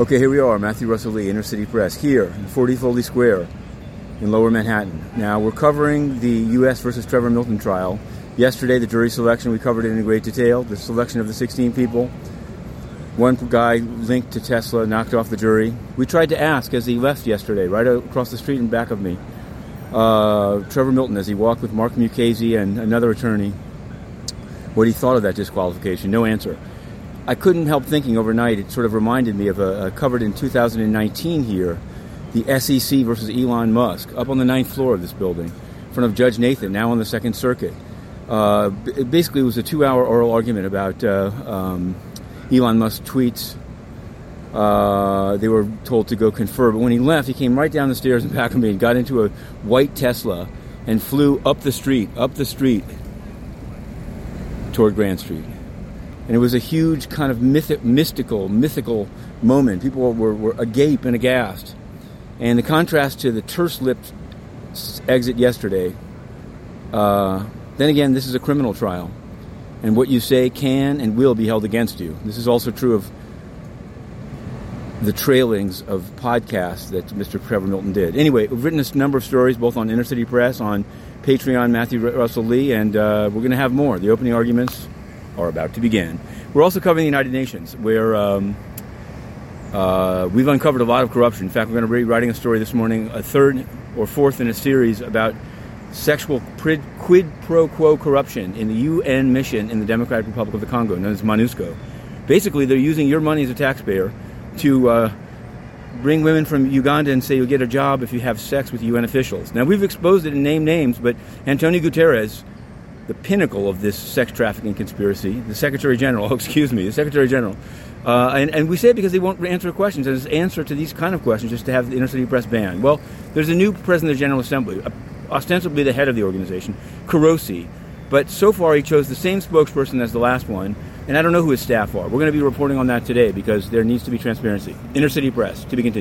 Okay, here we are, Matthew Russell Lee, Inner City Press, here in 40 Foley Square in Lower Manhattan. Now, we're covering the U.S. versus Trevor Milton trial. Yesterday, the jury selection, we covered it in great detail. The selection of the 16 people. One guy linked to Tesla knocked off the jury. We tried to ask as he left yesterday, right across the street in back of me, uh, Trevor Milton, as he walked with Mark Mukasey and another attorney, what he thought of that disqualification. No answer. I couldn't help thinking overnight, it sort of reminded me of a, a covered in 2019 here, the SEC versus Elon Musk, up on the ninth floor of this building, in front of Judge Nathan, now on the Second Circuit. Uh, it basically was a two hour oral argument about uh, um, Elon Musk tweets. Uh, they were told to go confer, but when he left, he came right down the stairs in back of me and got into a white Tesla and flew up the street, up the street toward Grand Street and it was a huge kind of mythic, mystical, mythical moment. People were, were agape and aghast. And the contrast to the terse-lipped exit yesterday. Uh, then again, this is a criminal trial, and what you say can and will be held against you. This is also true of the trailings of podcasts that Mr. Trevor Milton did. Anyway, we've written a number of stories, both on Inner City Press, on Patreon, Matthew Russell Lee, and uh, we're going to have more. The opening arguments are about to begin. We're also covering the United Nations, where um, uh, we've uncovered a lot of corruption. In fact, we're going to be writing a story this morning, a third or fourth in a series about sexual quid, pro quo corruption in the UN mission in the Democratic Republic of the Congo, known as MONUSCO. Basically, they're using your money as a taxpayer to uh, bring women from Uganda and say you'll get a job if you have sex with UN officials. Now, we've exposed it and named names, but Antonio Guterres the pinnacle of this sex trafficking conspiracy, the Secretary General, excuse me, the Secretary General. Uh, and, and, we say it because they won't answer questions. And his answer to these kind of questions is to have the inner city press banned. Well, there's a new president of the General Assembly, uh, ostensibly the head of the organization, Korosi. But so far, he chose the same spokesperson as the last one, and I don't know who his staff are. We're going to be reporting on that today because there needs to be transparency. Inner City Press, to be continued.